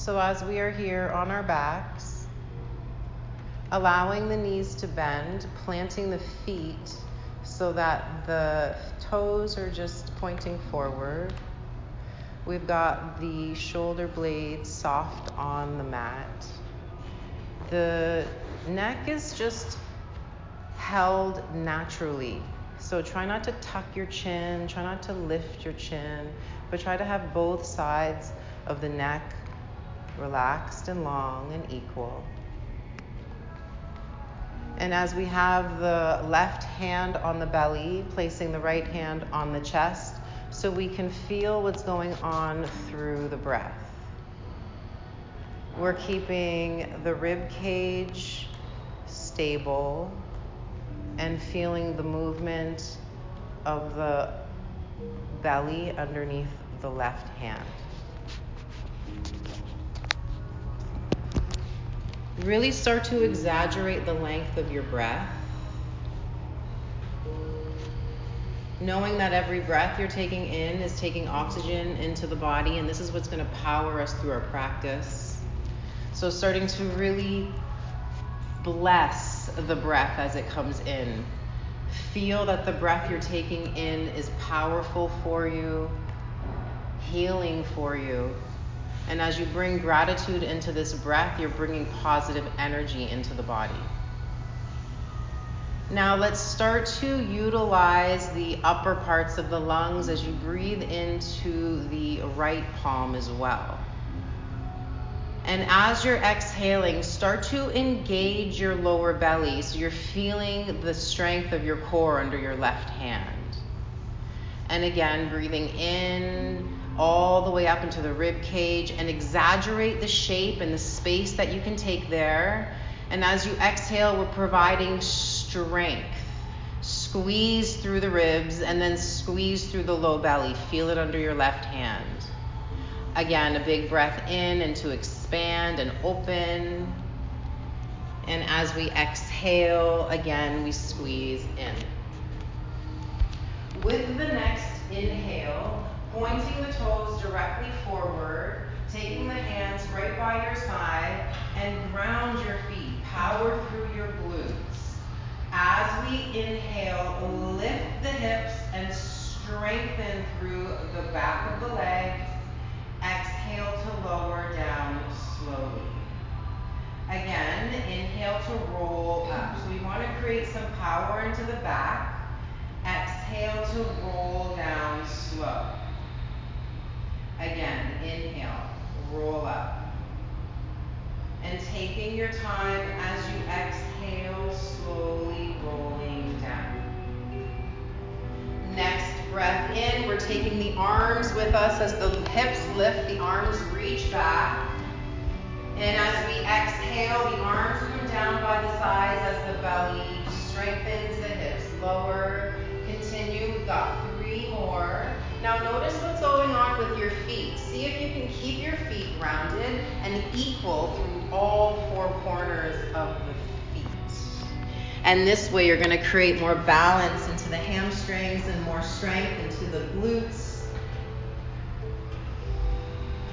So as we are here on our backs, allowing the knees to bend, planting the feet so that the toes are just pointing forward. We've got the shoulder blades soft on the mat. The neck is just held naturally. So try not to tuck your chin, try not to lift your chin, but try to have both sides of the neck relaxed and long and equal. And as we have the left hand on the belly, placing the right hand on the chest so we can feel what's going on through the breath. We're keeping the rib cage stable and feeling the movement of the belly underneath the left hand. Really start to exaggerate the length of your breath. Knowing that every breath you're taking in is taking oxygen into the body, and this is what's going to power us through our practice. So, starting to really bless the breath as it comes in. Feel that the breath you're taking in is powerful for you, healing for you, and as you bring gratitude into this breath, you're bringing positive energy into the body. Now let's start to utilize the upper parts of the lungs as you breathe into the right palm as well. And as you're exhaling, start to engage your lower belly so you're feeling the strength of your core under your left hand. And again, breathing in all the way up into the rib cage and exaggerate the shape and the space that you can take there. And as you exhale, we're providing strength. Squeeze through the ribs and then squeeze through the low belly. Feel it under your left hand. Again, a big breath in and to expand and open. And as we exhale, again, we squeeze in. With the next inhale, pointing the toes directly forward, taking the hands right by your side, and ground your feet. Power through your glutes. As we inhale, lift the hips and strengthen through the back of the legs. Exhale to lower down slowly. Again, inhale to roll up. So we want to create some power into the back. Exhale to roll down slow. Again, inhale, roll up. And taking your time as you exhale, slowly rolling down. Next breath in, we're taking the arms with us as the hips lift, the arms reach back. And as we exhale, the arms come down by the sides as the belly strengthens the hips. Lower, continue. We've got three more. Now notice what's going on with your feet. See if you can keep your feet grounded and equal through all four corners of the feet. And this way you're going to create more balance into the hamstrings and more strength into the glutes.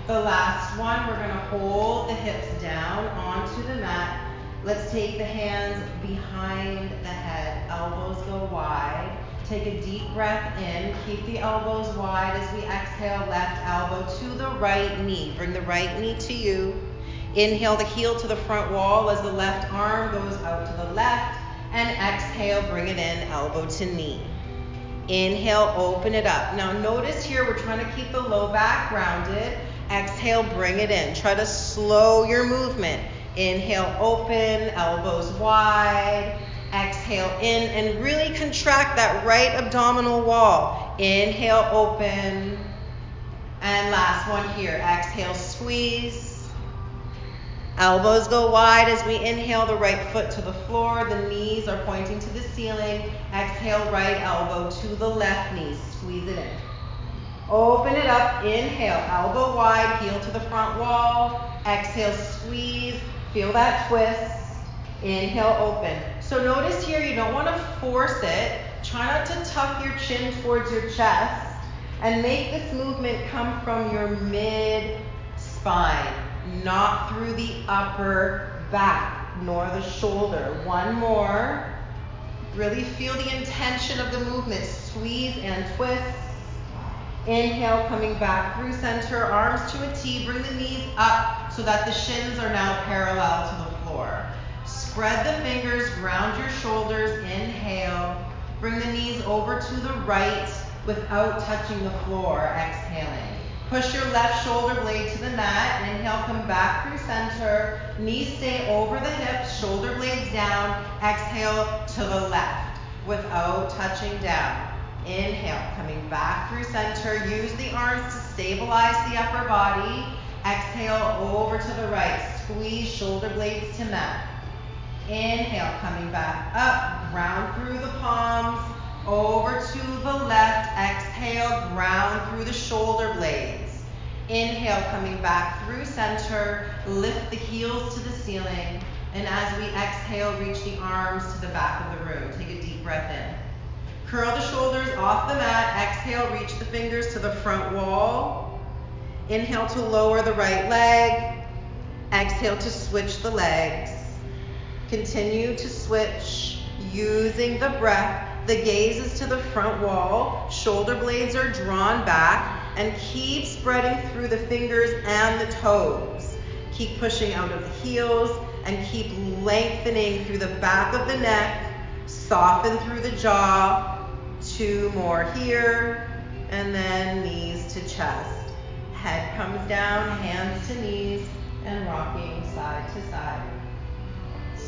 The last one, we're going to hold the hips down onto the mat. Let's take the hands behind the head, elbows go wide. Take a deep breath in. Keep the elbows wide as we exhale. Left elbow to the right knee. Bring the right knee to you. Inhale the heel to the front wall as the left arm goes out to the left. And exhale, bring it in, elbow to knee. Inhale, open it up. Now notice here we're trying to keep the low back grounded. Exhale, bring it in. Try to slow your movement. Inhale, open, elbows wide. Exhale in and really contract that right abdominal wall. Inhale, open. And last one here. Exhale, squeeze. Elbows go wide as we inhale the right foot to the floor. The knees are pointing to the ceiling. Exhale, right elbow to the left knee. Squeeze it in. Open it up. Inhale, elbow wide, heel to the front wall. Exhale, squeeze. Feel that twist. Inhale, open. So notice here you don't want to force it. Try not to tuck your chin towards your chest and make this movement come from your mid spine. not through the upper back nor the shoulder. One more. Really feel the intention of the movement. Squeeze and twist. Inhale, coming back through center, arms to a T. Bring the knees up so that the shins are now parallel to the floor. Spread the fingers, ground your shoulders. Inhale. Bring the knees over to the right without touching the floor. Exhaling. Push your left shoulder blade to the mat. Inhale, come back through center. Knees stay over the hips, shoulder blades down. Exhale to the left without touching down. Inhale, coming back through center. Use the arms to stabilize the upper body. Exhale over to the right. Squeeze shoulder blades to mat. Inhale, coming back up. Ground through the palms. Over to the left. Exhale, ground through the shoulder blades. Inhale, coming back through center. Lift the heels to the ceiling. And as we exhale, reach the arms to the back of the room. Take a deep breath in. Curl the shoulders off the mat. Exhale, reach the fingers to the front wall. Inhale to lower the right leg. Exhale to switch the legs. Continue to switch using the breath the gaze is to the front wall, shoulder blades are drawn back, and keep spreading through the fingers and the toes. Keep pushing out of the heels and keep lengthening through the back of the neck. Soften through the jaw. Two more here, and then knees to chest. Head comes down, hands to knees, and rocking side to side.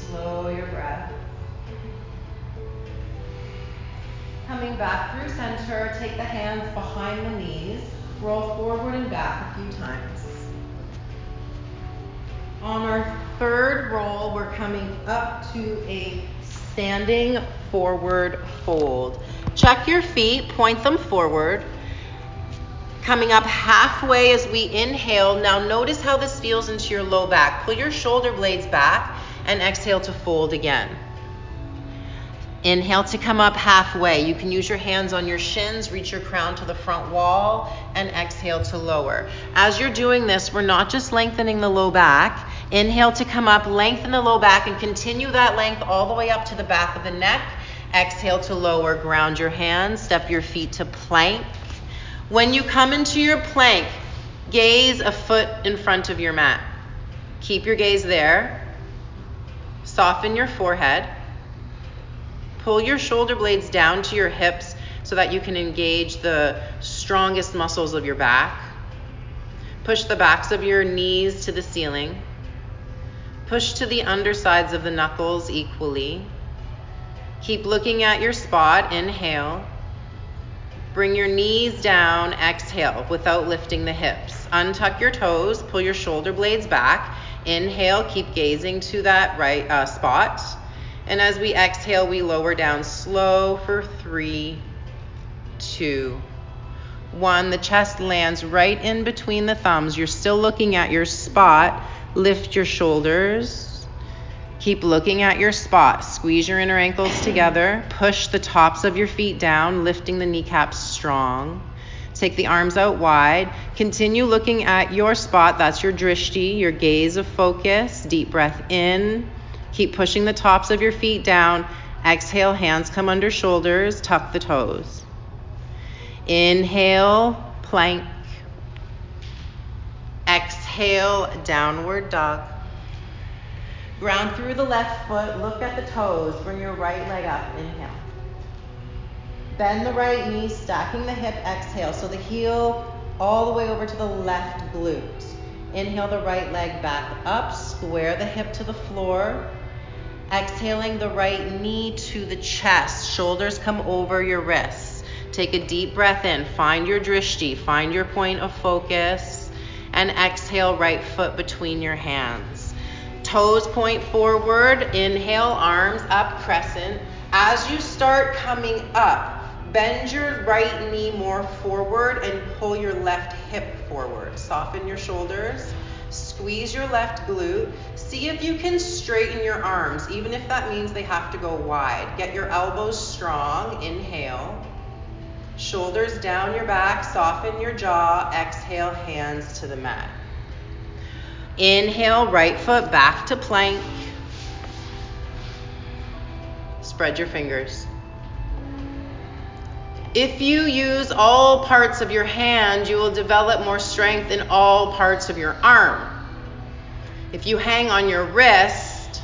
Slow your breath. Coming back through center, take the hands behind the knees, roll forward and back a few times. On our third roll, we're coming up to a standing forward fold. Check your feet, point them forward. Coming up halfway as we inhale. Now notice how this feels into your low back. Pull your shoulder blades back and exhale to fold again. Inhale to come up halfway. You can use your hands on your shins, reach your crown to the front wall, and exhale to lower. As you're doing this, we're not just lengthening the low back. Inhale to come up, lengthen the low back, and continue that length all the way up to the back of the neck. Exhale to lower, ground your hands, step your feet to plank. When you come into your plank, gaze a foot in front of your mat. Keep your gaze there. Soften your forehead. Pull your shoulder blades down to your hips so that you can engage the strongest muscles of your back. Push the backs of your knees to the ceiling. Push to the undersides of the knuckles equally. Keep looking at your spot. Inhale. Bring your knees down. Exhale without lifting the hips. Untuck your toes. Pull your shoulder blades back. Inhale. Keep gazing to that right uh, spot. And as we exhale, we lower down slow for three, two, one. The chest lands right in between the thumbs. You're still looking at your spot. Lift your shoulders. Keep looking at your spot. Squeeze your inner ankles together. Push the tops of your feet down, lifting the kneecaps strong. Take the arms out wide. Continue looking at your spot. That's your drishti, your gaze of focus. Deep breath in. Keep pushing the tops of your feet down. Exhale, hands come under shoulders, tuck the toes. Inhale, plank. Exhale, downward dog. Ground through the left foot, look at the toes, bring your right leg up, inhale. Bend the right knee, stacking the hip, exhale. So the heel all the way over to the left glute. Inhale the right leg back up, square the hip to the floor. Exhaling the right knee to the chest, shoulders come over your wrists. Take a deep breath in, find your drishti, find your point of focus, and exhale, right foot between your hands. Toes point forward, inhale, arms up, crescent. As you start coming up, bend your right knee more forward and pull your left hip forward. Soften your shoulders. Squeeze your left glute. See if you can straighten your arms, even if that means they have to go wide. Get your elbows strong. Inhale. Shoulders down your back, soften your jaw. Exhale, hands to the mat. Inhale, right foot back to plank. Spread your fingers. If you use all parts of your hand, you will develop more strength in all parts of your arm. If you hang on your wrist,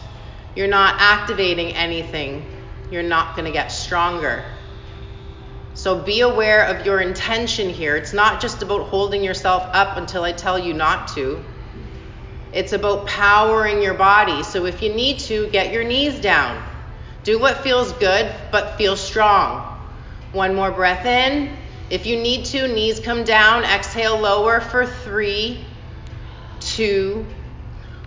you're not activating anything. You're not going to get stronger. So be aware of your intention here. It's not just about holding yourself up until I tell you not to. It's about powering your body. So if you need to, get your knees down. Do what feels good, but feel strong. One more breath in. If you need to, knees come down. Exhale, lower for three, two,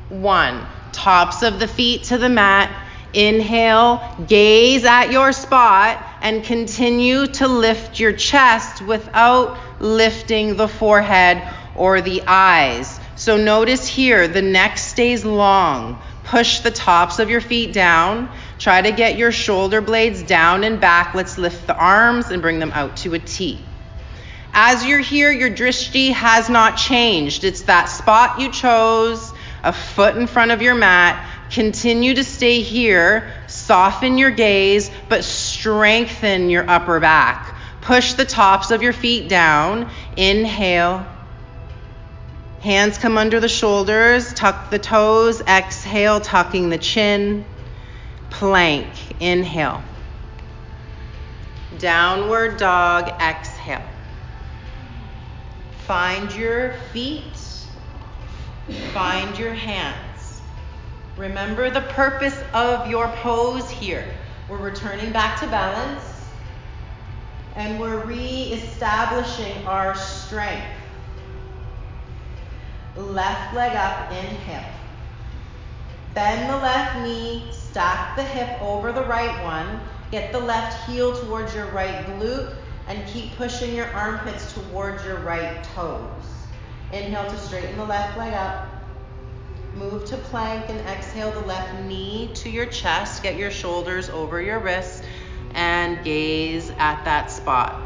one. Tops of the feet to the mat. Inhale, gaze at your spot, and continue to lift your chest without lifting the forehead or the eyes. So notice here, the neck stays long. Push the tops of your feet down. Try to get your shoulder blades down and back. Let's lift the arms and bring them out to a T. As you're here, your drishti has not changed. It's that spot you chose, a foot in front of your mat. Continue to stay here. Soften your gaze, but strengthen your upper back. Push the tops of your feet down. Inhale. Hands come under the shoulders, tuck the toes, exhale, tucking the chin. Plank, inhale. Downward dog, exhale. Find your feet, find your hands. Remember the purpose of your pose here. We're returning back to balance and we're re establishing our strength. Left leg up, inhale. Bend the left knee, stack the hip over the right one. Get the left heel towards your right glute and keep pushing your armpits towards your right toes. Inhale to straighten the left leg up. Move to plank and exhale the left knee to your chest. Get your shoulders over your wrists and gaze at that spot.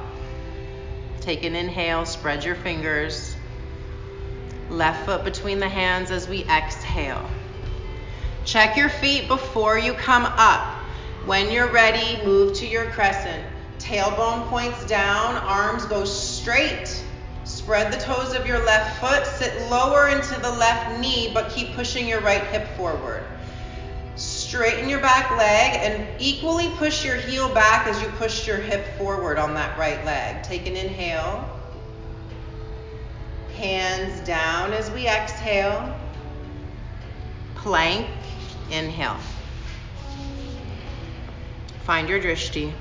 Take an inhale, spread your fingers. Left foot between the hands as we exhale. Check your feet before you come up. When you're ready, move to your crescent. Tailbone points down, arms go straight. Spread the toes of your left foot, sit lower into the left knee, but keep pushing your right hip forward. Straighten your back leg and equally push your heel back as you push your hip forward on that right leg. Take an inhale. Hands down as we exhale. Plank, inhale. Find your drishti.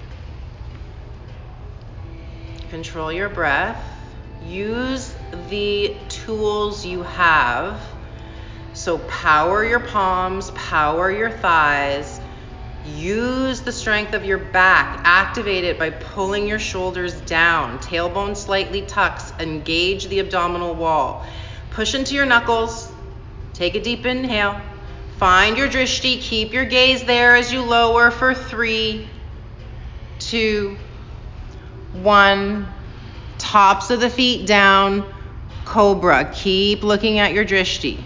Control your breath. Use the tools you have. So, power your palms, power your thighs. Use the strength of your back. Activate it by pulling your shoulders down. Tailbone slightly tucks. Engage the abdominal wall. Push into your knuckles. Take a deep inhale. Find your drishti. Keep your gaze there as you lower for three, two, one. Tops of the feet down. Cobra. Keep looking at your drishti.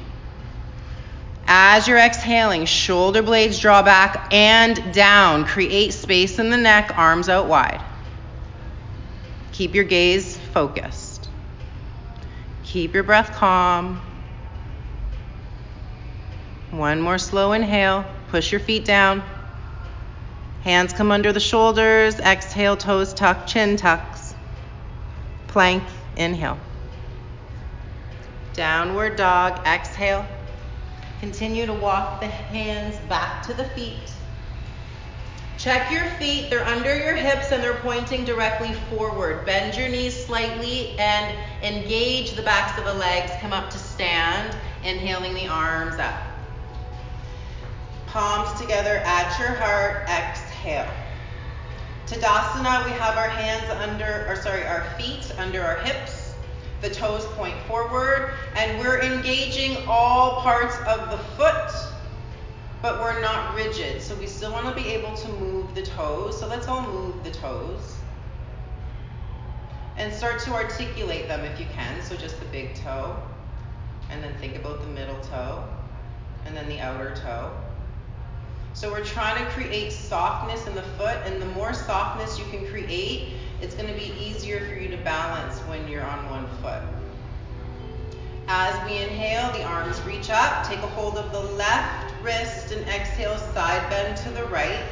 As you're exhaling, shoulder blades draw back and down. Create space in the neck, arms out wide. Keep your gaze focused. Keep your breath calm. One more slow inhale. Push your feet down. Hands come under the shoulders. Exhale, toes tuck, chin tucks. Plank, inhale. Downward dog, exhale. Continue to walk the hands back to the feet. Check your feet, they're under your hips and they're pointing directly forward. Bend your knees slightly and engage the backs of the legs. Come up to stand, inhaling the arms up. Palms together at your heart, exhale. Tadasana, we have our hands under, or sorry, our feet under our hips the toes point forward, and we're engaging all parts of the foot, but we're not rigid. So we still want to be able to move the toes. So let's all move the toes. And start to articulate them if you can. So just the big toe and then think about the middle toe, and then the outer toe. So we're trying to create softness in the foot, and the more softness you can create, it's going to be easier for you to balance when you're on one foot. As we inhale, the arms reach up, take a hold of the left wrist, and exhale, side bend to the right.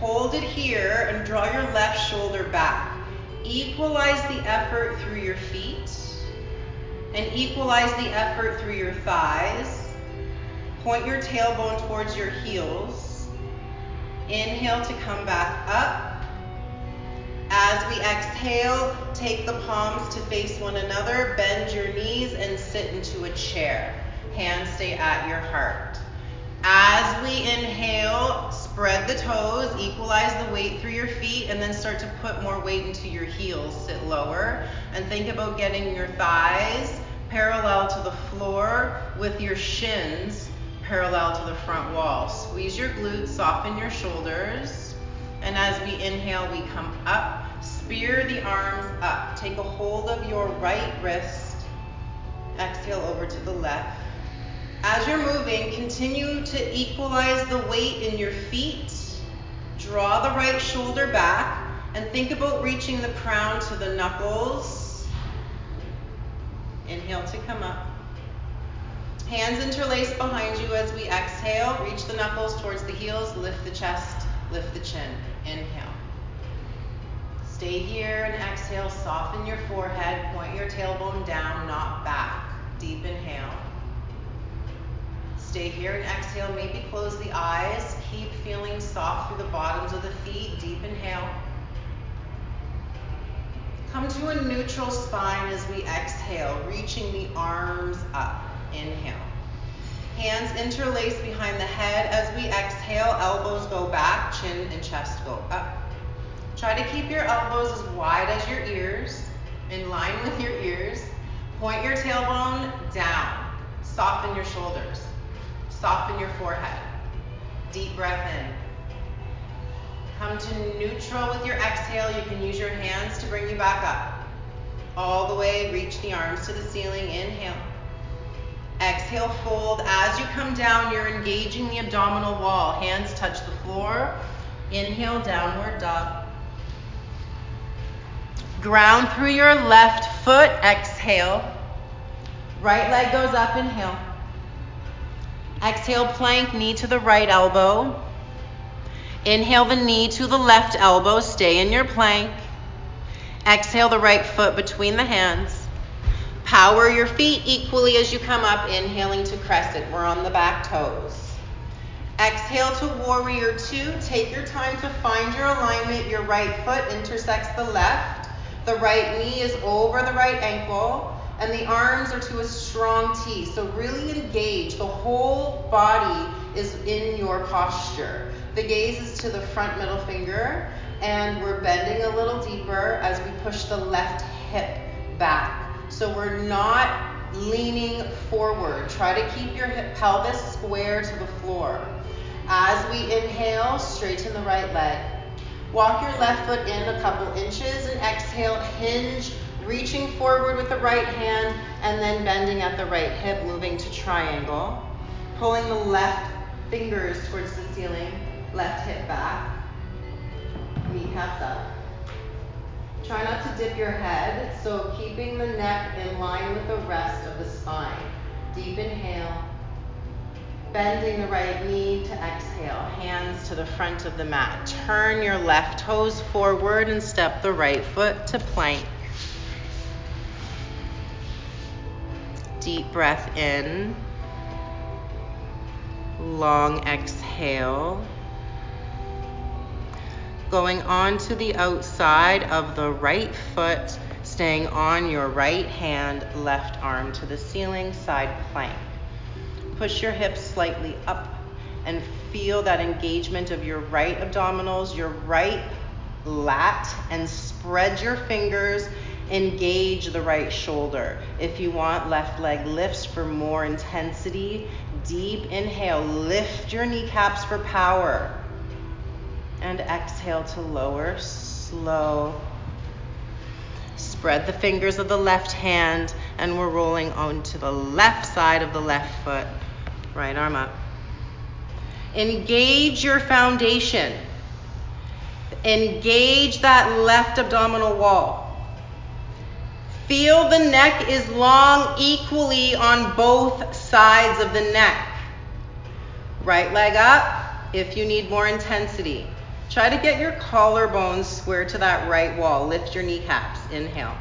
Hold it here and draw your left shoulder back. Equalize the effort through your feet and equalize the effort through your thighs. Point your tailbone towards your heels. Inhale to come back up. As we exhale, take the palms to face one another, bend your knees, and sit into a chair. Hands stay at your heart. As we inhale, spread the toes, equalize the weight through your feet, and then start to put more weight into your heels. Sit lower and think about getting your thighs parallel to the floor with your shins parallel to the front wall. Squeeze your glutes, soften your shoulders. And as we inhale, we come up. Spear the arms up. Take a hold of your right wrist. Exhale over to the left. As you're moving, continue to equalize the weight in your feet. Draw the right shoulder back and think about reaching the crown to the knuckles. Inhale to come up. Hands interlaced behind you as we exhale. Reach the knuckles towards the heels. Lift the chest, lift the chin. Inhale. Stay here and exhale. Soften your forehead. Point your tailbone down, not back. Deep inhale. Stay here and exhale. Maybe close the eyes. Keep feeling soft through the bottoms of the feet. Deep inhale. Come to a neutral spine as we exhale, reaching the arms up. Inhale. Hands interlace behind the head as we exhale. Elbows go back, chin and chest go up. Try to keep your elbows as wide as your ears, in line with your ears. Point your tailbone down. Soften your shoulders. Soften your forehead. Deep breath in. Come to neutral with your exhale. You can use your hands to bring you back up. All the way, reach the arms to the ceiling. Inhale. Exhale, fold. As you come down, you're engaging the abdominal wall. Hands touch the floor. Inhale, downward dog. Ground through your left foot. Exhale. Right leg goes up. Inhale. Exhale, plank, knee to the right elbow. Inhale the knee to the left elbow. Stay in your plank. Exhale the right foot between the hands. Power your feet equally as you come up, inhaling to crescent. We're on the back toes. Exhale to warrior two. Take your time to find your alignment. Your right foot intersects the left. The right knee is over the right ankle. And the arms are to a strong T. So really engage. The whole body is in your posture. The gaze is to the front middle finger. And we're bending a little deeper as we push the left hip back. So we're not leaning forward. Try to keep your hip pelvis square to the floor. As we inhale, straighten the right leg. Walk your left foot in a couple inches and exhale, hinge, reaching forward with the right hand and then bending at the right hip, moving to triangle. Pulling the left fingers towards the ceiling, left hip back, kneecaps up. Try not to dip your head, so keeping the neck in line with the rest of the spine. Deep inhale. Bending the right knee to exhale. Hands to the front of the mat. Turn your left toes forward and step the right foot to plank. Deep breath in. Long exhale going on to the outside of the right foot, staying on your right hand, left arm to the ceiling, side plank. Push your hips slightly up and feel that engagement of your right abdominals, your right lat, and spread your fingers. Engage the right shoulder. If you want, left leg lifts for more intensity. Deep inhale, lift your kneecaps for power and exhale to lower, slow. Spread the fingers of the left hand And we're rolling onto the left side of the left foot. Right arm up. Engage your foundation. Engage that left abdominal wall. Feel the neck is long equally on both sides of the neck. Right leg up if you need more intensity. Try to get your collarbones square to that right wall. Lift your kneecaps. Inhale.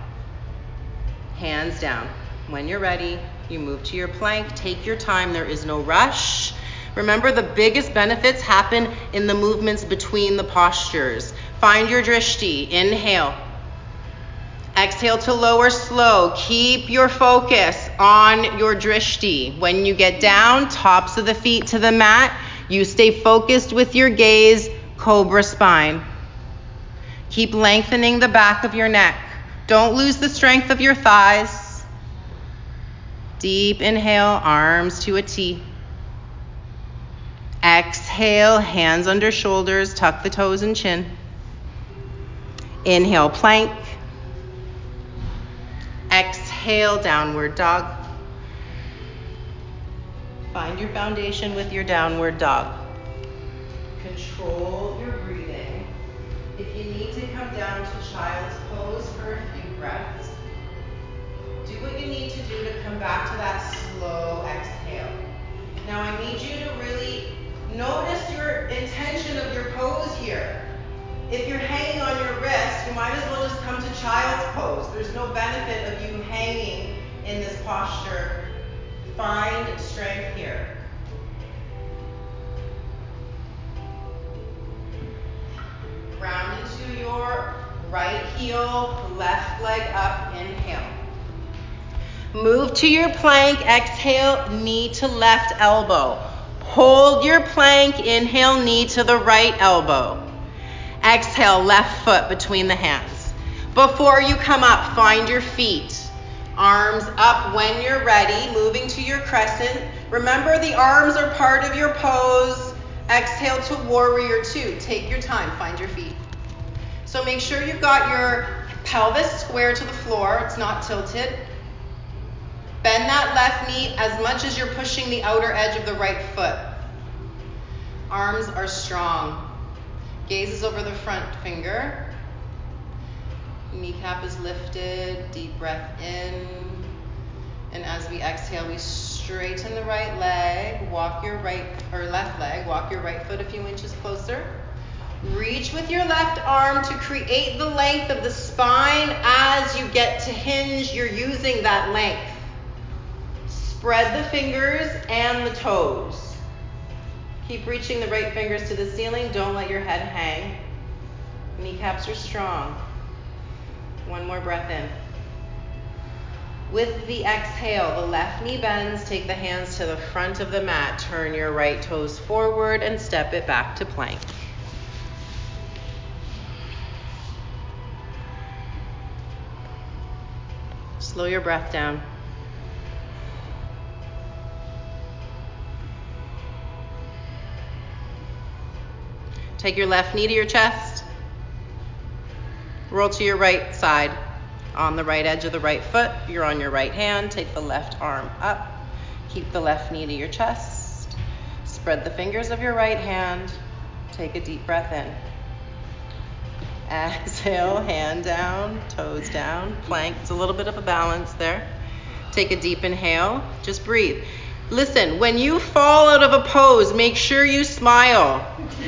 Hands down. When you're ready, you move to your plank. Take your time. There is no rush. Remember, the biggest benefits happen in the movements between the postures. Find your drishti. Inhale. Exhale to lower slow. Keep your focus on your drishti. When you get down, tops of the feet to the mat, you stay focused with your gaze, cobra spine. Keep lengthening the back of your neck. Don't lose the strength of your thighs. Deep inhale, arms to a T. Exhale, hands under shoulders, tuck the toes and chin. Inhale, plank. Exhale, downward dog. Find your foundation with your downward dog. Control your breathing. If you need to come down to child's pose for a few breaths, do what you need to do to come back to that slow exhale. Now I need you to really notice your intention of your pose here. If you're hanging on your wrist, you might as well just come to child's pose. There's no benefit of you hanging in this posture. Find strength here. Round into your right heel, left leg up, inhale. Move to your plank, exhale, knee to left elbow. Hold your plank, inhale, knee to the right elbow. Exhale, left foot between the hands. Before you come up, find your feet. Arms up when you're ready, moving to your crescent. Remember, the arms are part of your pose. Exhale to warrior two. Take your time, find your feet. So make sure you've got your pelvis square to the floor, it's not tilted. Bend that left knee as much as you're pushing the outer edge of the right foot. Arms are strong. Gaze is over the front finger. Kneecap is lifted. Deep breath in. And as we exhale, we straighten the right leg. Walk your right or left leg. Walk your right foot a few inches closer. Reach with your left arm to create the length of the spine as you get to hinge. You're using that length. Spread the fingers and the toes. Keep reaching the right fingers to the ceiling. Don't let your head hang. Kneecaps are strong. One more breath in. With the exhale, the left knee bends. Take the hands to the front of the mat. Turn your right toes forward and step it back to plank. Slow your breath down. Take your left knee to your chest. Roll to your right side. On the right edge of the right foot, you're on your right hand. Take the left arm up. Keep the left knee to your chest. Spread the fingers of your right hand. Take a deep breath in. Exhale, hand down, toes down, plank. It's a little bit of a balance there. Take a deep inhale. Just breathe. Listen, when you fall out of a pose, make sure you smile.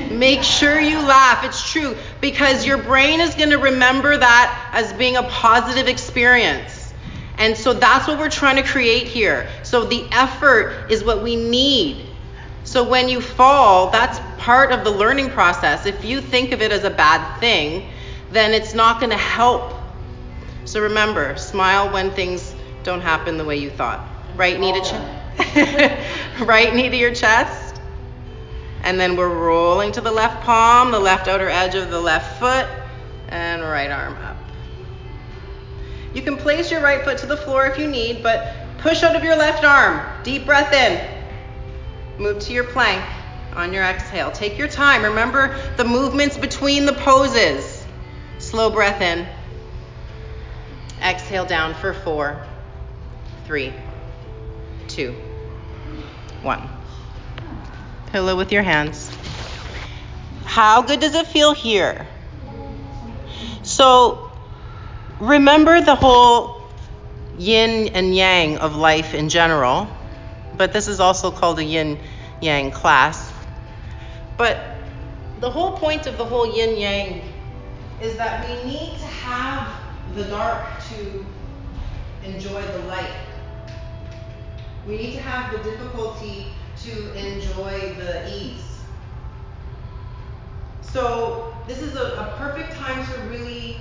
Make sure you laugh. It's true because your brain is going to remember that as being a positive experience. And so that's what we're trying to create here. So the effort is what we need. So when you fall, that's part of the learning process. If you think of it as a bad thing, then it's not going to help. So remember, smile when things don't happen the way you thought. Right chin. right knee to your chest. And then we're rolling to the left palm, the left outer edge of the left foot, and right arm up. You can place your right foot to the floor if you need, but push out of your left arm. Deep breath in. Move to your plank on your exhale. Take your time. Remember the movements between the poses. Slow breath in. Exhale down for four. three, two, one. Pillow with your hands. How good does it feel here? So remember the whole yin and yang of life in general, but this is also called a yin yang class. But the whole point of the whole yin yang is that we need to have the dark to enjoy the light. We need to have the difficulty to enjoy the ease. So, this is a, a perfect time to really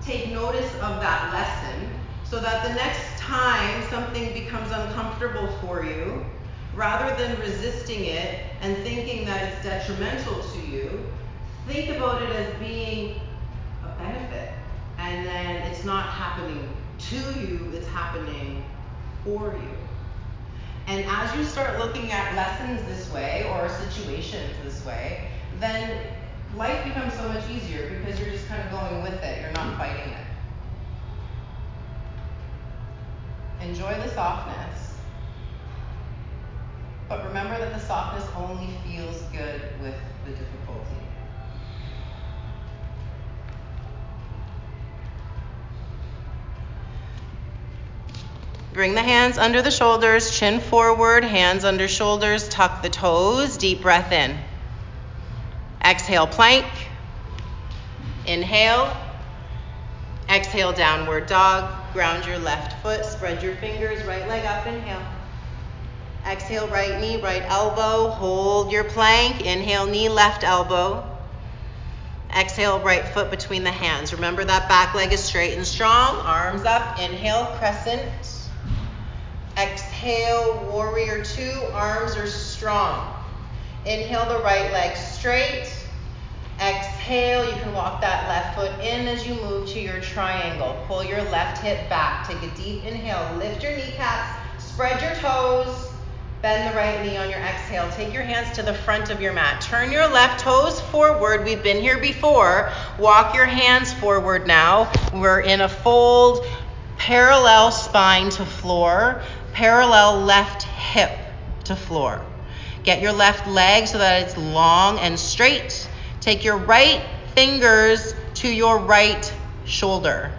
take notice of that lesson so that the next time something becomes uncomfortable for you, rather than resisting it and thinking that it's detrimental to you, think about it as being a benefit. And then it's not happening to you, it's happening for you. And as you start looking at lessons this way or situations this way, then life becomes so much easier because you're just kind of going with it, you're not fighting it. Enjoy the softness. But remember that the softness only feels good with the difficulty. Bring the hands under the shoulders, chin forward, hands under shoulders, tuck the toes, deep breath in. Exhale, plank. Inhale. Exhale, downward dog. Ground your left foot, spread your fingers, right leg up, inhale. Exhale, right knee, right elbow. Hold your plank. Inhale, knee, left elbow. Exhale, right foot between the hands. Remember that back leg is straight and strong. Arms up. Inhale, crescent. Exhale, warrior two. Arms are strong. Inhale the right leg straight. Exhale, you can walk that left foot in as you move to your triangle. Pull your left hip back. Take a deep inhale. Lift your kneecaps. Spread your toes. Bend the right knee on your exhale. Take your hands to the front of your mat. Turn your left toes forward. We've been here before. Walk your hands forward now. We're in a fold, parallel spine to floor, parallel left hip to floor. Get your left leg so that it's long and straight. Take your right fingers to your right shoulder.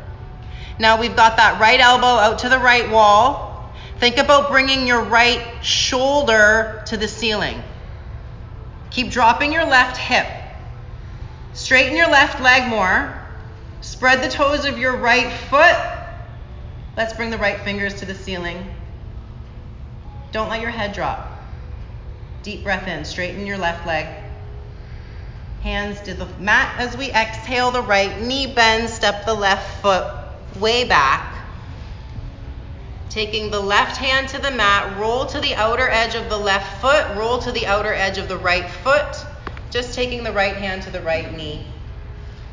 Now we've got that right elbow out to the right wall. Think about bringing your right shoulder to the ceiling. Keep dropping your left hip. Straighten your left leg more. Spread the toes of your right foot. Let's bring the right fingers to the ceiling. Don't let your head drop. Deep breath in, straighten your left leg. Hands to the mat as we exhale, the right knee bends, step the left foot way back. Taking the left hand to the mat, roll to the outer edge of the left foot, roll to the outer edge of the right foot. Just taking the right hand to the right knee.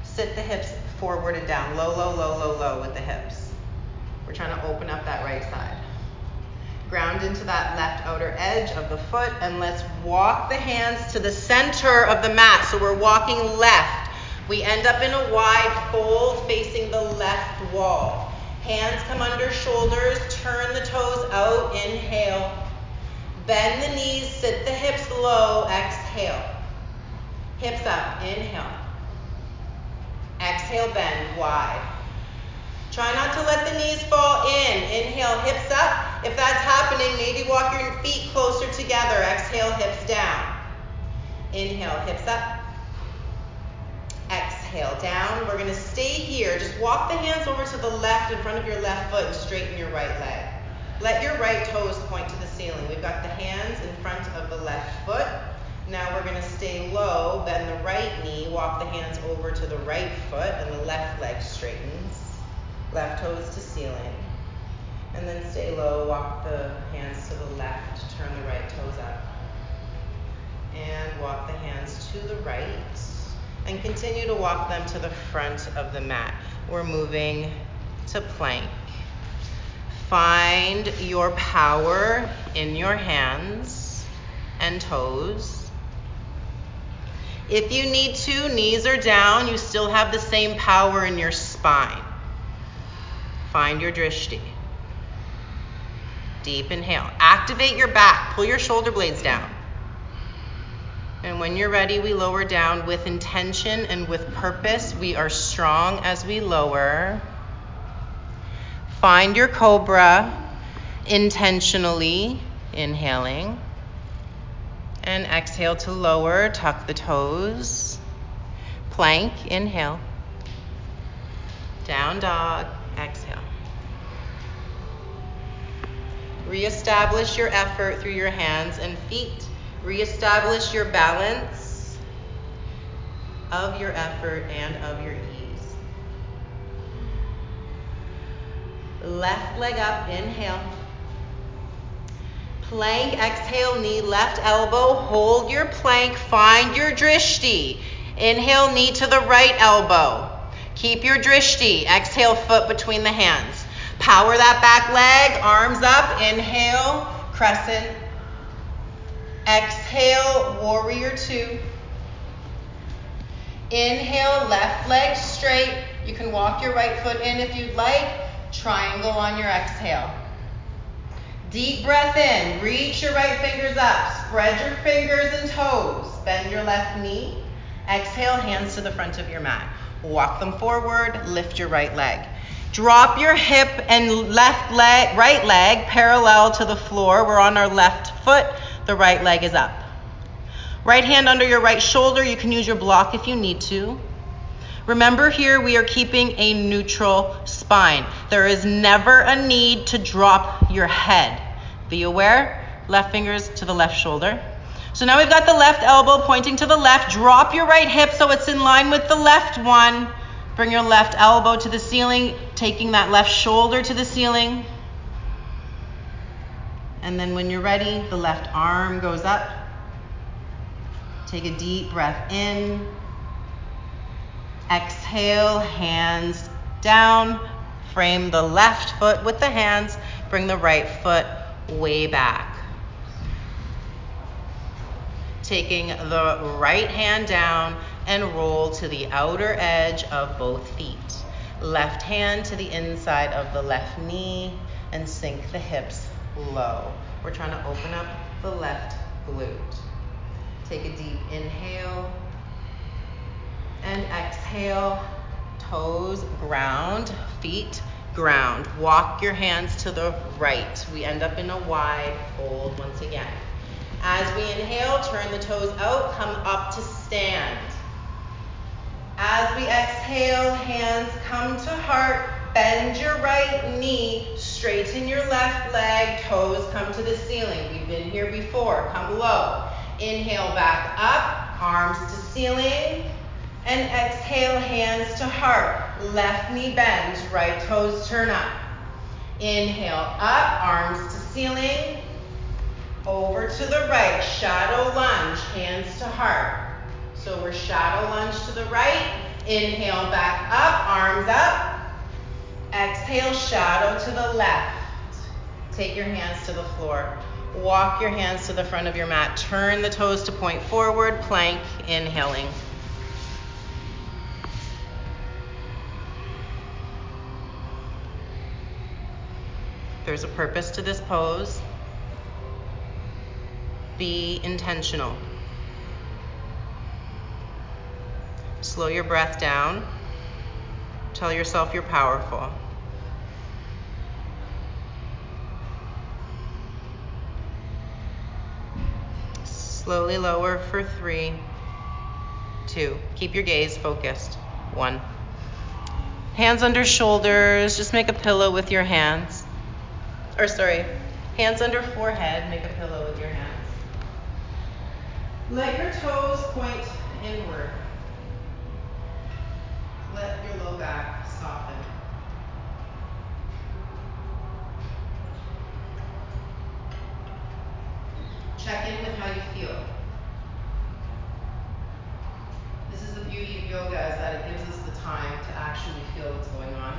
Sit the hips forward and down, low, low, low, low, low with the hips. We're trying to open up that right side. Ground into that left outer edge of the foot, and let's walk the hands to the center of the mat. So we're walking left. We end up in a wide fold facing the left wall. Hands come under shoulders, turn the toes out, inhale. Bend the knees, sit the hips low, exhale. Hips up, inhale. Exhale, bend wide. Try not to let the knees fall in. Inhale, hips up. If that's happening, maybe walk your feet closer together. Exhale, hips down. Inhale, hips up. Exhale, down. We're going to stay here. Just walk the hands over to the left in front of your left foot and straighten your right leg. Let your right toes point to the ceiling. We've got the hands in front of the left foot. Now we're going to stay low, bend the right knee, walk the hands over to the right foot, and the left leg straightens left toes to ceiling. And then stay low, walk the hands to the left, turn the right toes up. And walk the hands to the right. And continue to walk them to the front of the mat. We're moving to plank. Find your power in your hands and toes. If you need to, knees are down, you still have the same power in your spine. Find your drishti. Deep inhale. Activate your back. Pull your shoulder blades down. And when you're ready, we lower down with intention and with purpose. We are strong as we lower. Find your cobra intentionally, inhaling. And exhale to lower, tuck the toes. Plank, inhale. Down dog, Reestablish your effort through your hands and feet. Reestablish your balance of your effort and of your ease. Left leg up, inhale. Plank, exhale, knee, left elbow. Hold your plank, find your drishti. Inhale, knee to the right elbow. Keep your drishti. Exhale, foot between the hands. Power that back leg, arms up. Inhale, crescent. Exhale, warrior two. Inhale, left leg straight. You can walk your right foot in if you'd like. Triangle on your exhale. Deep breath in. Reach your right fingers up. Spread your fingers and toes. Bend your left knee. Exhale, hands to the front of your mat. Walk them forward. Lift your right leg. Drop your hip and left leg, right leg parallel to the floor. We're on our left foot. The right leg is up. Right hand under your right shoulder. You can use your block if you need to. Remember here, we are keeping a neutral spine. There is never a need to drop your head. Be aware, left fingers to the left shoulder. So now we've got the left elbow pointing to the left. Drop your right hip so it's in line with the left one. Bring your left elbow to the ceiling, taking that left shoulder to the ceiling. And then when you're ready, the left arm goes up. Take a deep breath in. Exhale, hands down. Frame the left foot with the hands. Bring the right foot way back. Taking the right hand down and roll to the outer edge of both feet. Left hand to the inside of the left knee and sink the hips low. We're trying to open up the left glute. Take a deep inhale and exhale. Toes ground, feet ground. Walk your hands to the right. We end up in a wide fold once again. As we inhale, turn the toes out, come up to stand. As we exhale, hands come to heart. Bend your right knee, straighten your left leg, toes come to the ceiling. We've been here before. Come low. Inhale back up, arms to ceiling. And exhale, hands to heart. Left knee bends, right toes turn up. Inhale up, arms to ceiling. Over to the right, shadow lunge, hands to heart. So we're shadow lunge to the right. Inhale back up, arms up. Exhale, shadow to the left. Take your hands to the floor. Walk your hands to the front of your mat. Turn the toes to point forward, plank, inhaling. There's a purpose to this pose. Be intentional. Slow your breath down. Tell yourself you're powerful. Slowly lower for three, two. Keep your gaze focused. One. Hands under shoulders. Just make a pillow with your hands. Or, sorry, hands under forehead. Make a pillow with your hands. Let your toes point inward. Let your low back soften. Check in with how you feel. This is the beauty of yoga is that it gives us the time to actually feel what's going on.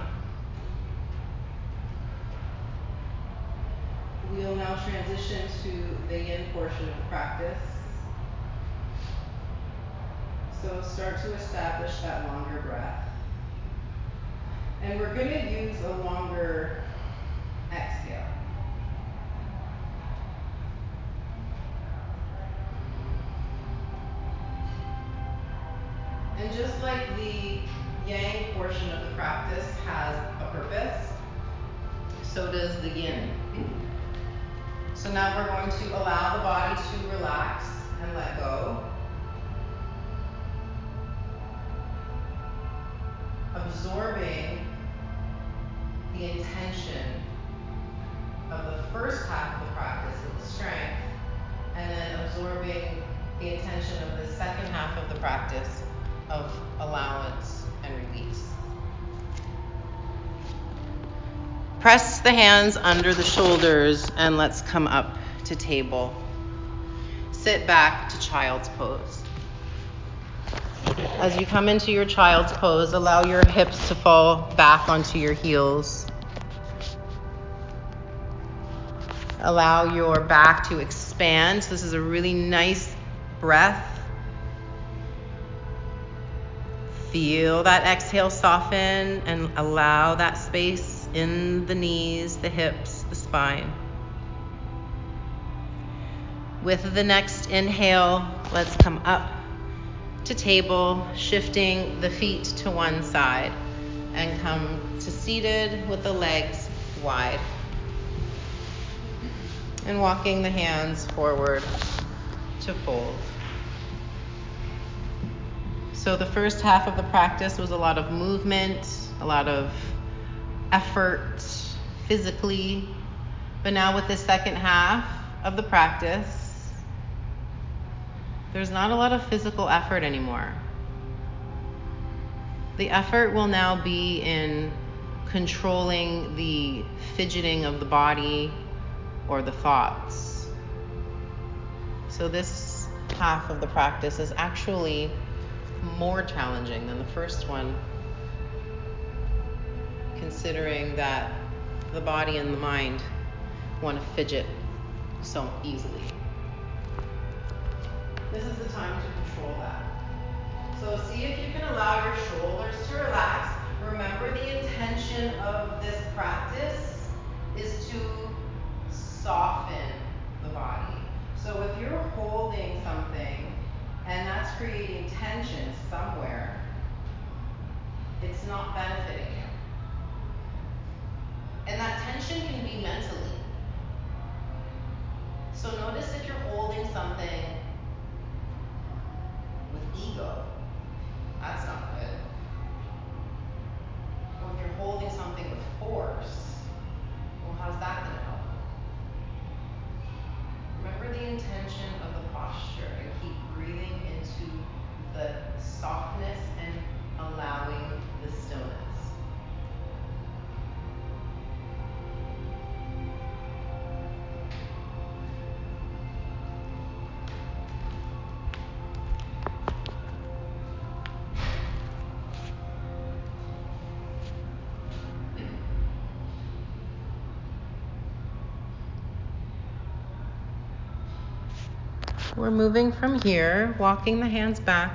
We'll now transition to the yin portion of the practice. So start to establish that longer breath. And we're going to use a longer the hands under the shoulders and let's come up to table. Sit back to child's pose. As you come into your child's pose, allow your hips to fall back onto your heels. Allow your back to expand. This is a really nice breath. Feel that exhale soften and allow that space in the knees, the hips, the spine. With the next inhale, let's come up to table, shifting the feet to one side and come to seated with the legs wide. And walking the hands forward to fold. So the first half of the practice was a lot of movement, a lot of effort physically. But now with the second half of the practice, there's not a lot of physical effort anymore. The effort will now be in controlling the fidgeting of the body or the thoughts. So, this half of the practice is actually more challenging than the first one, considering that the body and the mind want to fidget so easily. This is the time to control that. So see if you can allow your shoulders to relax. Remember the intention of this practice is to soften the body. So if you're holding something and that's creating tension somewhere, it's not benefiting you. And that tension can be mentally. So notice if you're holding something We're moving from here, walking the hands back.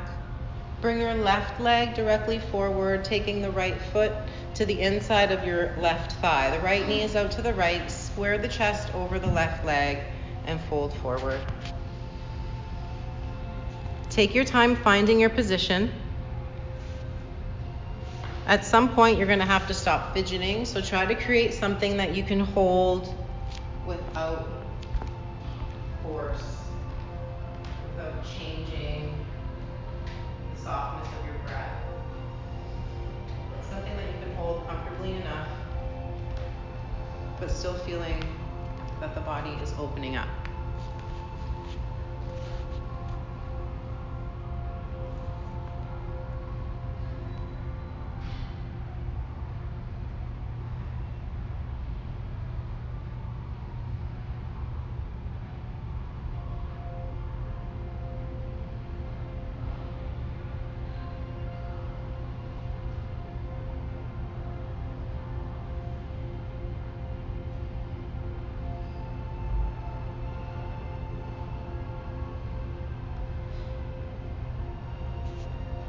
Bring your left leg directly forward, taking the right foot to the inside of your left thigh. The right knee is out to the right. Square the chest over the left leg and fold forward. Take your time finding your position. At some point, you're going to have to stop fidgeting, so try to create something that you can hold without changing the softness of your breath. Something that you can hold comfortably enough, but still feeling that the body is opening up.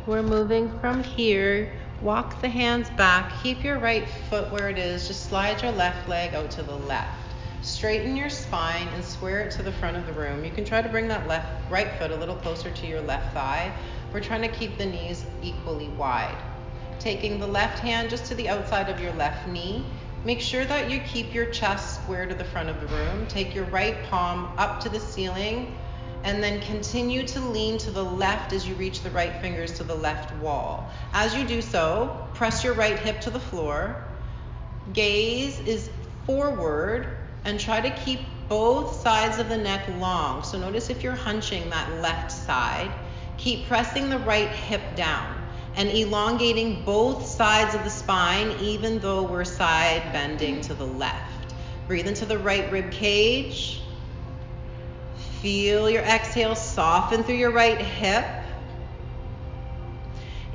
We're moving from here. Walk the hands back. Keep your right foot where it is. Just slide your left leg out to the left. Straighten your spine and square it to the front of the room. You can try to bring that left right foot a little closer to your left thigh. we're trying to keep the knees equally wide. Taking the left hand just to the outside of your left knee. Make sure that you keep your chest square to the front of the room. Take your right palm up to the ceiling and then continue to lean to the left as you reach the right fingers to the left wall. As you do so, press your right hip to the floor. Gaze is forward and try to keep both sides of the neck long. So notice if you're hunching that left side, keep pressing the right hip down and elongating both sides of the spine even though we're side bending to the left. Breathe into the right rib cage. Feel your exhale soften through your right hip.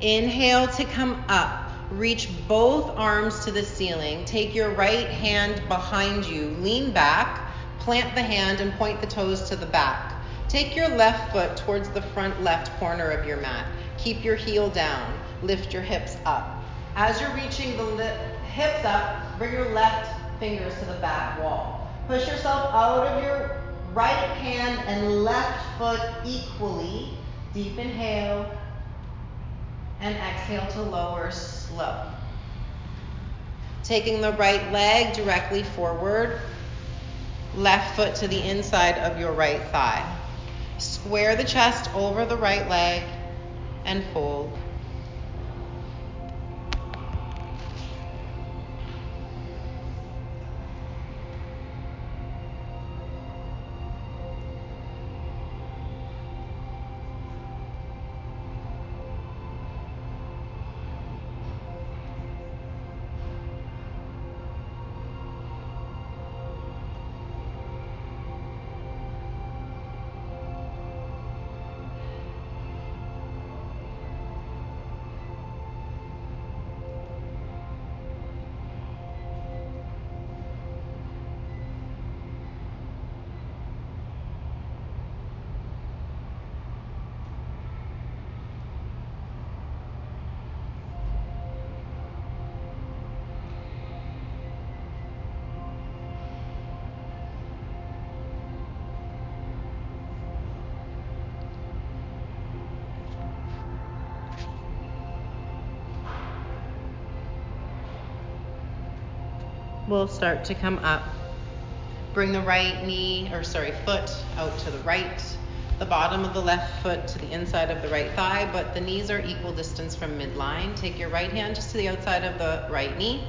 Inhale to come up. Reach both arms to the ceiling. Take your right hand behind you. Lean back. Plant the hand and point the toes to the back. Take your left foot towards the front left corner of your mat. Keep your heel down. Lift your hips up. As you're reaching the li- hips up, bring your left fingers to the back wall. Push yourself out of your right hand and left foot equally. Deep inhale and exhale to lower slow. Taking the right leg directly forward, left foot to the inside of your right thigh. Square the chest over the right leg and fold. Will start to come up. Bring the right knee, or sorry, foot out to the right, the bottom of the left foot to the inside of the right thigh, but the knees are equal distance from midline. Take your right hand just to the outside of the right knee,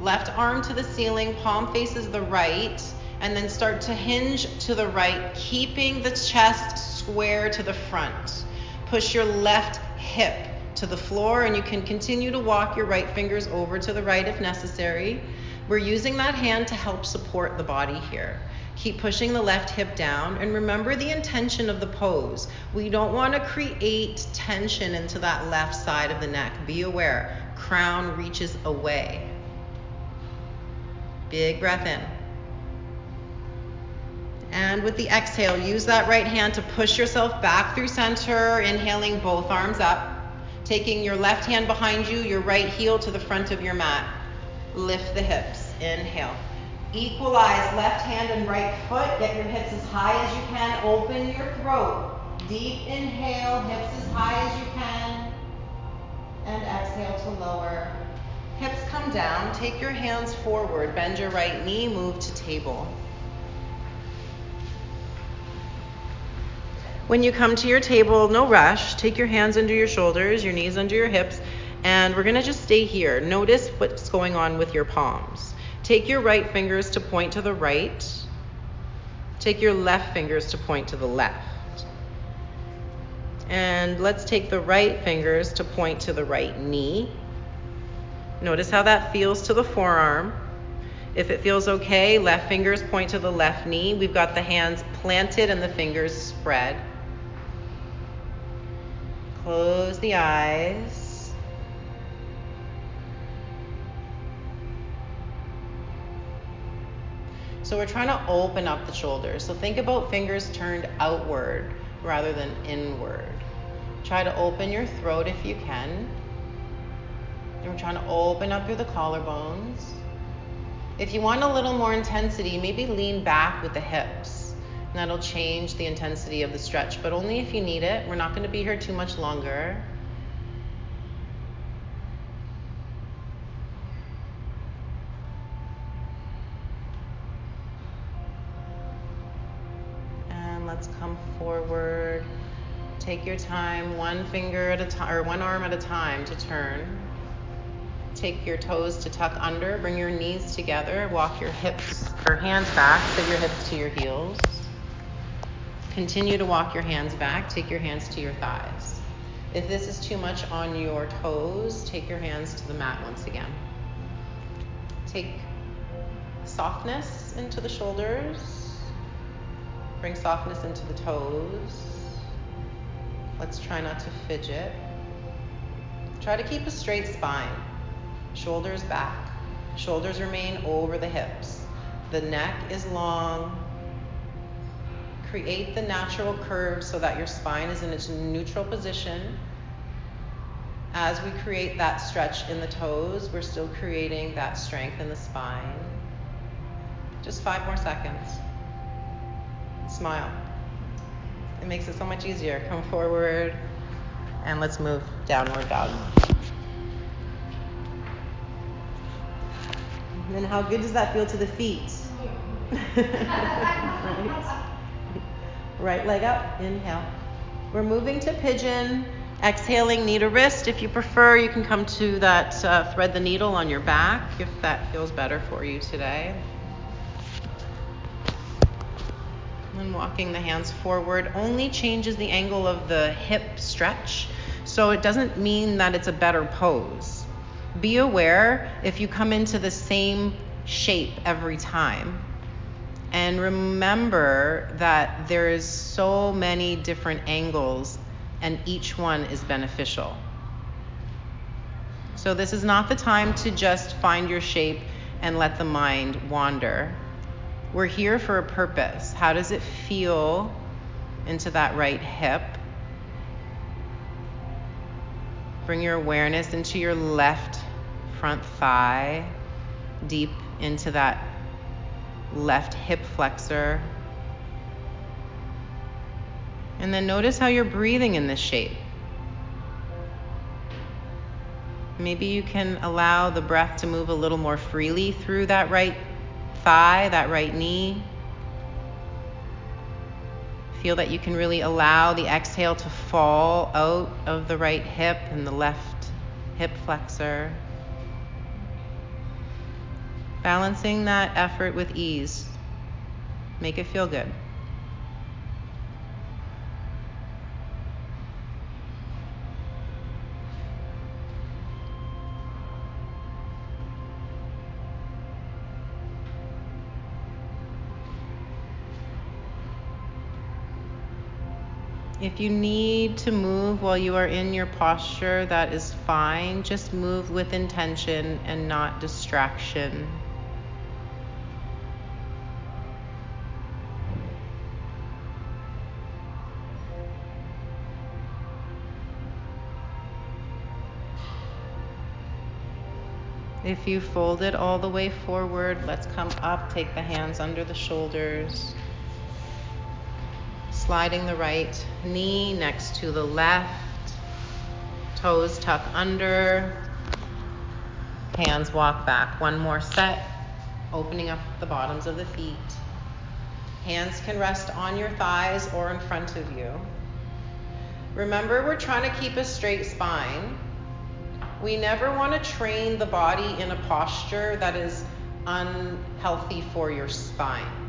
left arm to the ceiling, palm faces the right, and then start to hinge to the right, keeping the chest square to the front. Push your left hip to the floor, and you can continue to walk your right fingers over to the right if necessary. We're using that hand to help support the body here. Keep pushing the left hip down and remember the intention of the pose. We don't want to create tension into that left side of the neck. Be aware, crown reaches away. Big breath in. And with the exhale, use that right hand to push yourself back through center, inhaling both arms up. Taking your left hand behind you, your right heel to the front of your mat. Lift the hips. Inhale. Equalize left hand and right foot. Get your hips as high as you can. Open your throat. Deep inhale, hips as high as you can. And exhale to lower. Hips come down. Take your hands forward. Bend your right knee. Move to table. When you come to your table, no rush. Take your hands under your shoulders, your knees under your hips, and we're going to just stay here. Notice what's going on with your palms. Take your right fingers to point to the right. Take your left fingers to point to the left. And let's take the right fingers to point to the right knee. Notice how that feels to the forearm. If it feels okay, left fingers point to the left knee. We've got the hands planted and the fingers spread. Close the eyes. So we're trying to open up the shoulders. So think about fingers turned outward rather than inward. Try to open your throat if you can. And we're trying to open up through the collarbones. If you want a little more intensity, maybe lean back with the hips. And That'll change the intensity of the stretch, but only if you need it. We're not going to be here too much longer. Take your time, one finger at a time, or one arm at a time to turn. Take your toes to tuck under, bring your knees together, walk your hips or hands back, sit your hips to your heels. Continue to walk your hands back, take your hands to your thighs. If this is too much on your toes, take your hands to the mat once again. Take softness into the shoulders, bring softness into the toes. Let's try not to fidget. Try to keep a straight spine. Shoulders back. Shoulders remain over the hips. The neck is long. Create the natural curve so that your spine is in its neutral position. As we create that stretch in the toes, we're still creating that strength in the spine. Just five more seconds. Smile. It makes it so much easier. Come forward and let's move downward dog. And then how good does that feel to the feet? right. right leg up, inhale. We're moving to pigeon. Exhaling, knee to wrist. If you prefer, you can come to that uh, thread the needle on your back if that feels better for you today. And walking the hands forward only changes the angle of the hip stretch, so it doesn't mean that it's a better pose. Be aware if you come into the same shape every time. And remember that there is so many different angles and each one is beneficial. So this is not the time to just find your shape and let the mind wander. We're here for a purpose. How does it feel into that right hip? Bring your awareness into your left front thigh, deep into that left hip flexor. And then notice how you're breathing in this shape. Maybe you can allow the breath to move a little more freely through that right thigh, that right knee. Feel that you can really allow the exhale to fall out of the right hip and the left hip flexor. Balancing that effort with ease. Make it feel good. If you need to move while you are in your posture, that is fine. Just move with intention and not distraction. If you fold it all the way forward, let's come up, take the hands under the shoulders sliding the right knee next to the left, toes tuck under, hands walk back. One more set, opening up the bottoms of the feet. Hands can rest on your thighs or in front of you. Remember, we're trying to keep a straight spine. We never want to train the body in a posture that is unhealthy for your spine.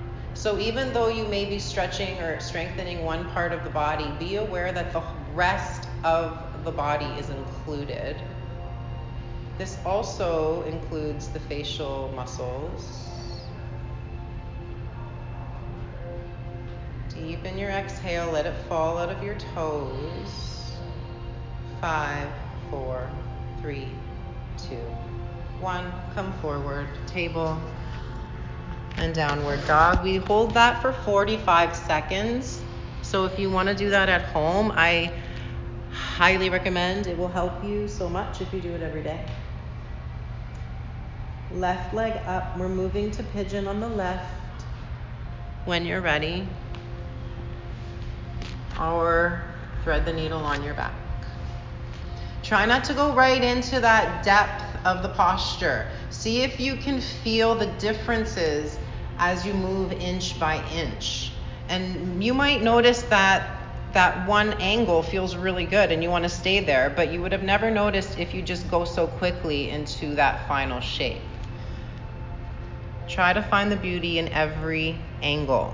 So even though you may be stretching or strengthening one part of the body, be aware that the rest of the body is included. This also includes the facial muscles. Deepen your exhale, let it fall out of your toes. Five, four, three, two, one. Come forward, table and downward dog. We hold that for 45 seconds. So if you want to do that at home, I highly recommend. It will help you so much if you do it every day. Left leg up. We're moving to pigeon on the left. When you're ready, or thread the needle on your back. Try not to go right into that depth of the posture. See if you can feel the differences as you move inch by inch. And you might notice that that one angle feels really good and you want to stay there, but you would have never noticed if you just go so quickly into that final shape. Try to find the beauty in every angle.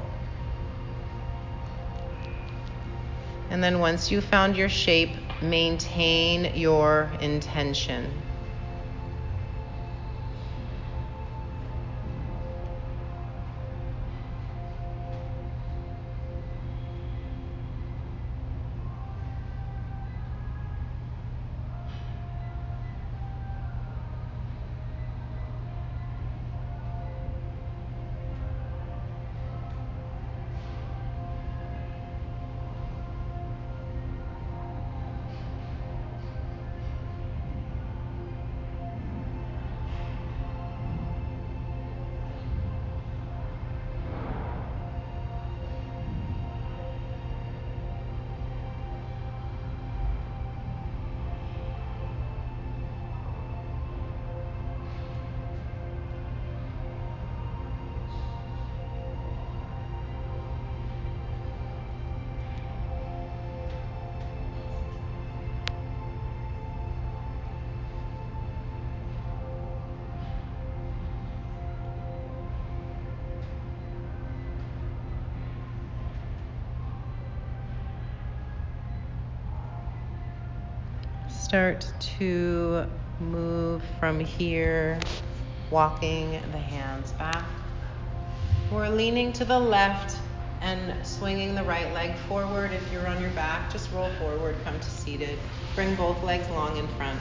And then once you found your shape, maintain your intention. Start to move from here, walking the hands back. We're leaning to the left and swinging the right leg forward. If you're on your back, just roll forward, come to seated. Bring both legs long in front.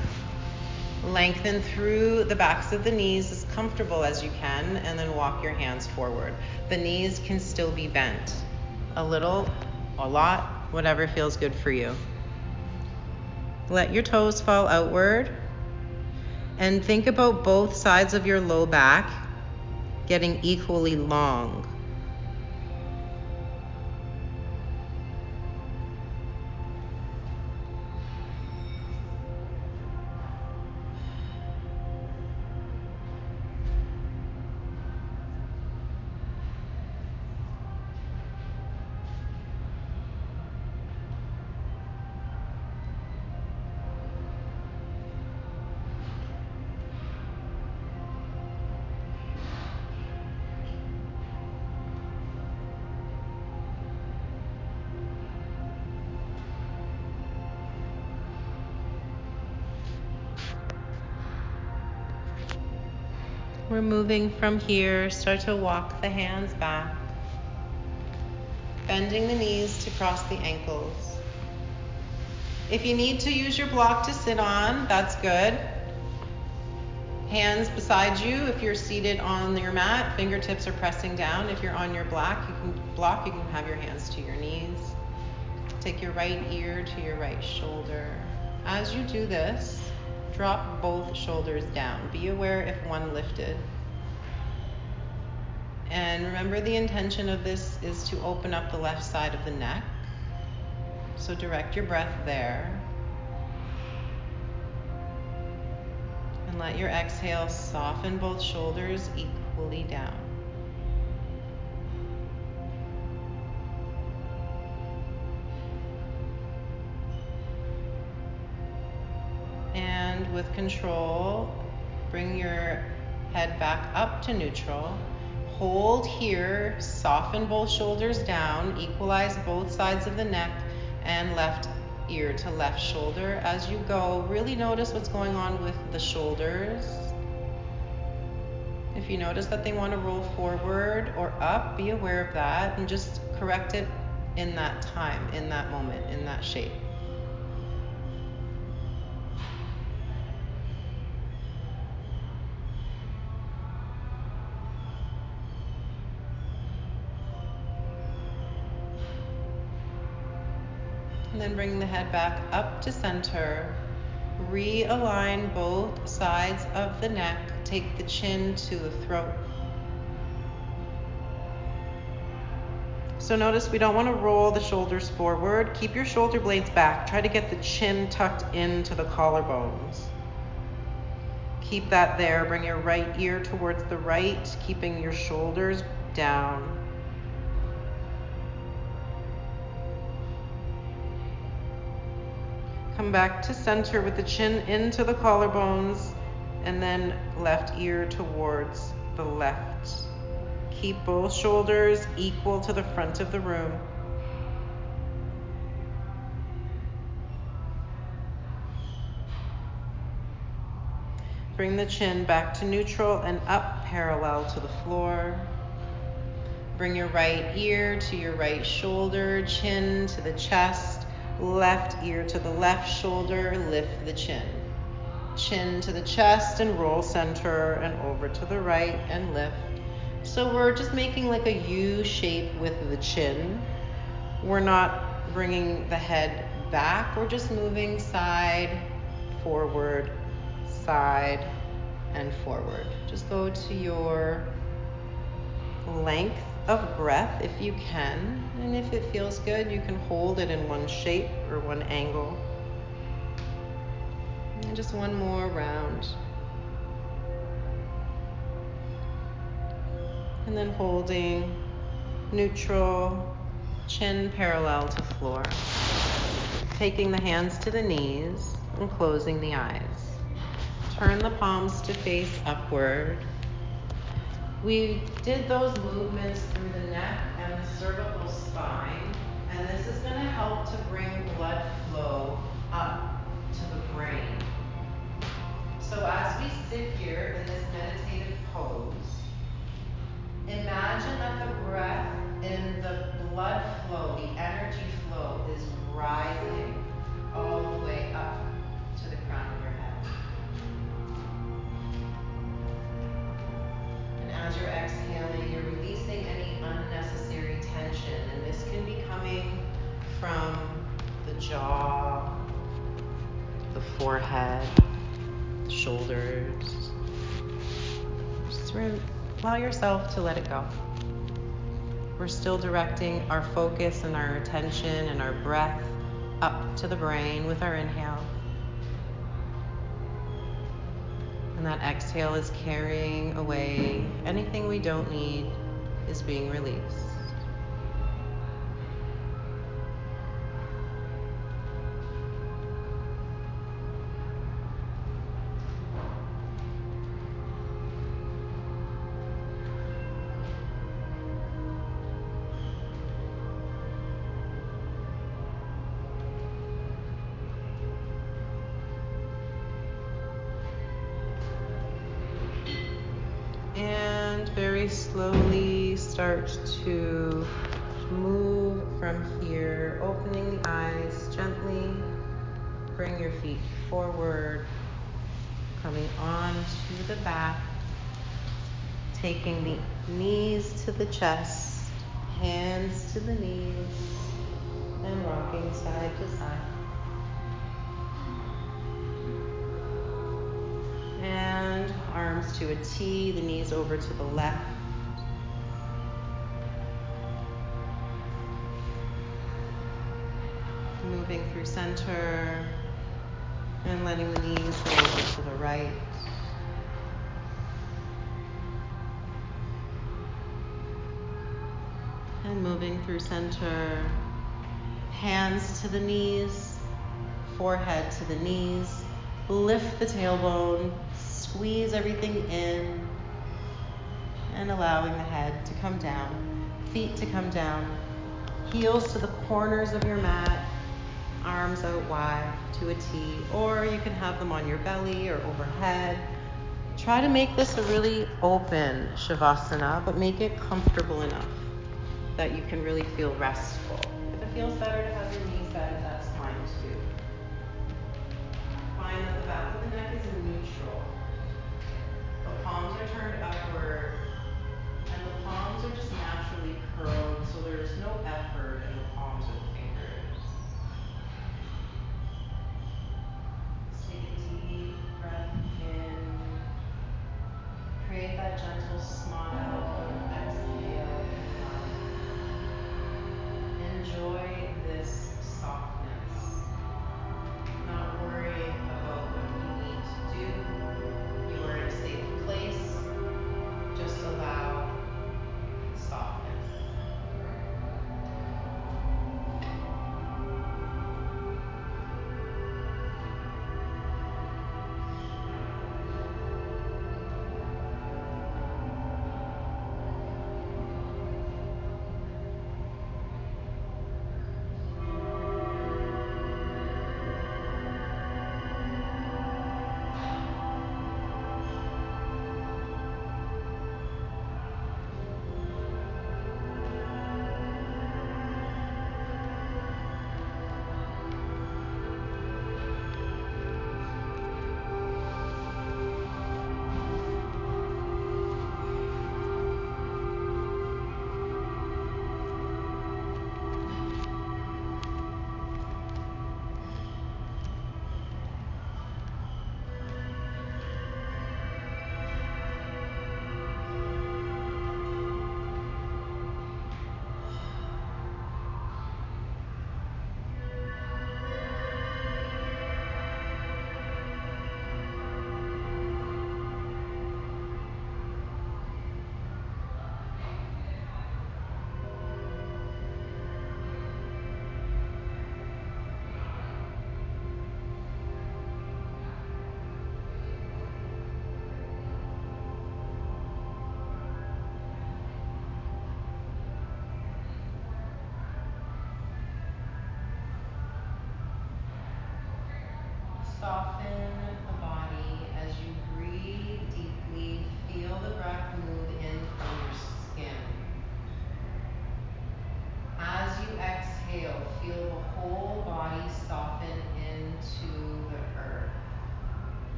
Lengthen through the backs of the knees as comfortable as you can, and then walk your hands forward. The knees can still be bent. A little, a lot, whatever feels good for you. Let your toes fall outward. And think about both sides of your low back getting equally long. Moving from here. Start to walk the hands back, bending the knees to cross the ankles. If you need to use your block to sit on, that's good. Hands beside you if you're seated on your mat, fingertips are pressing down. If you're on your block, you can block, you can have your hands to your knees. Take your right ear to your right shoulder. As you do this, Drop both shoulders down. Be aware if one lifted. And remember the intention of this is to open up the left side of the neck. So direct your breath there. And let your exhale soften both shoulders equally down. and with control, bring your head back up to neutral. Hold here, soften both shoulders down, equalize both sides of the neck and left ear to left shoulder. As you go, really notice what's going on with the shoulders. If you notice that they want to roll forward or up, be aware of that and just correct it in that time, in that moment, in that shape. Bring the head back up to center. Realign both sides of the neck. Take the chin to the throat. So notice we don't want to roll the shoulders forward. Keep your shoulder blades back. Try to get the chin tucked into the collarbones. Keep that there. Bring your right ear towards the right, keeping your shoulders down. Come back to center with the chin into the collarbones and then left ear towards the left. Keep both shoulders equal to the front of the room. Bring the chin back to neutral and up parallel to the floor. Bring your right ear to your right shoulder, chin to the chest, left ear to the left shoulder, lift the chin. Chin to the chest and roll center and over to the right and lift. So we're just making like a U shape with the chin. We're not bringing the head back, we're just moving side, forward, side, and forward. Just go to your length of breath if you can. And if it feels good, you can hold it in one shape or one angle. And just one more round. And then holding neutral, chin parallel to floor. Taking the hands to the knees and closing the eyes. Turn the palms to face upward. We did those movements through the neck and the cervical spine, and this is going to help to bring blood flow up to the brain. So as we sit here in this meditative pose, Imagine that the breath and the blood flow, the energy flow is rising all the way up as you're exhaling, you're releasing any unnecessary tension. And this can be coming from the jaw, the forehead, the shoulders. Just allow yourself to let it go. We're still directing our focus and our attention and our breath up to the brain with our inhale. And that exhale is carrying away anything we don't need, is being released. Slowly start to move from here, opening the eyes gently. Bring your feet forward, coming on to the back, taking the knees to the chest, hands to the knees, and rocking side to side. And arms to a T, the knees over to the left. Moving through center and letting the knees go over to the right. And moving through center, hands to the knees, forehead to the knees. Lift the tailbone, squeeze everything in, and allowing the head to come down, feet to come down, heels to the corners of your mat, arms out wide to a T, or you can have them on your belly or overhead. Try to make this a really open Shavasana, but make it comfortable enough that you can really feel restful. If it feels better to have your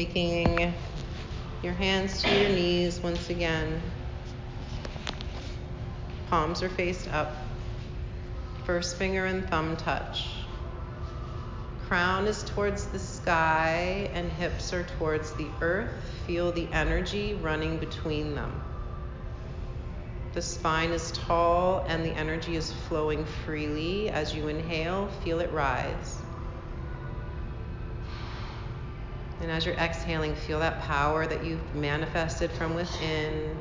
Taking your hands to your knees once again. Palms are faced up. First finger and thumb touch. Crown is towards the sky and hips are towards the earth. Feel the energy running between them. The spine is tall and the energy is flowing freely. As you inhale, feel it rise. And as you're exhaling, feel that power that you've manifested from within.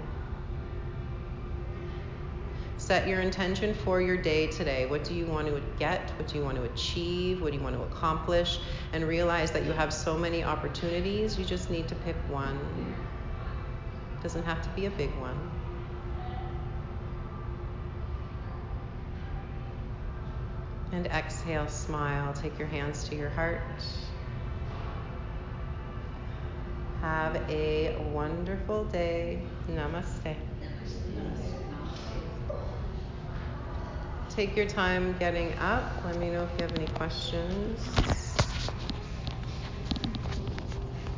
Set your intention for your day today. What do you want to get? What do you want to achieve? What do you want to accomplish? And realize that you have so many opportunities, you just need to pick one. It doesn't have to be a big one. And exhale, smile. Take your hands to your heart. Have a wonderful day. Namaste. Take your time getting up. Let me know if you have any questions.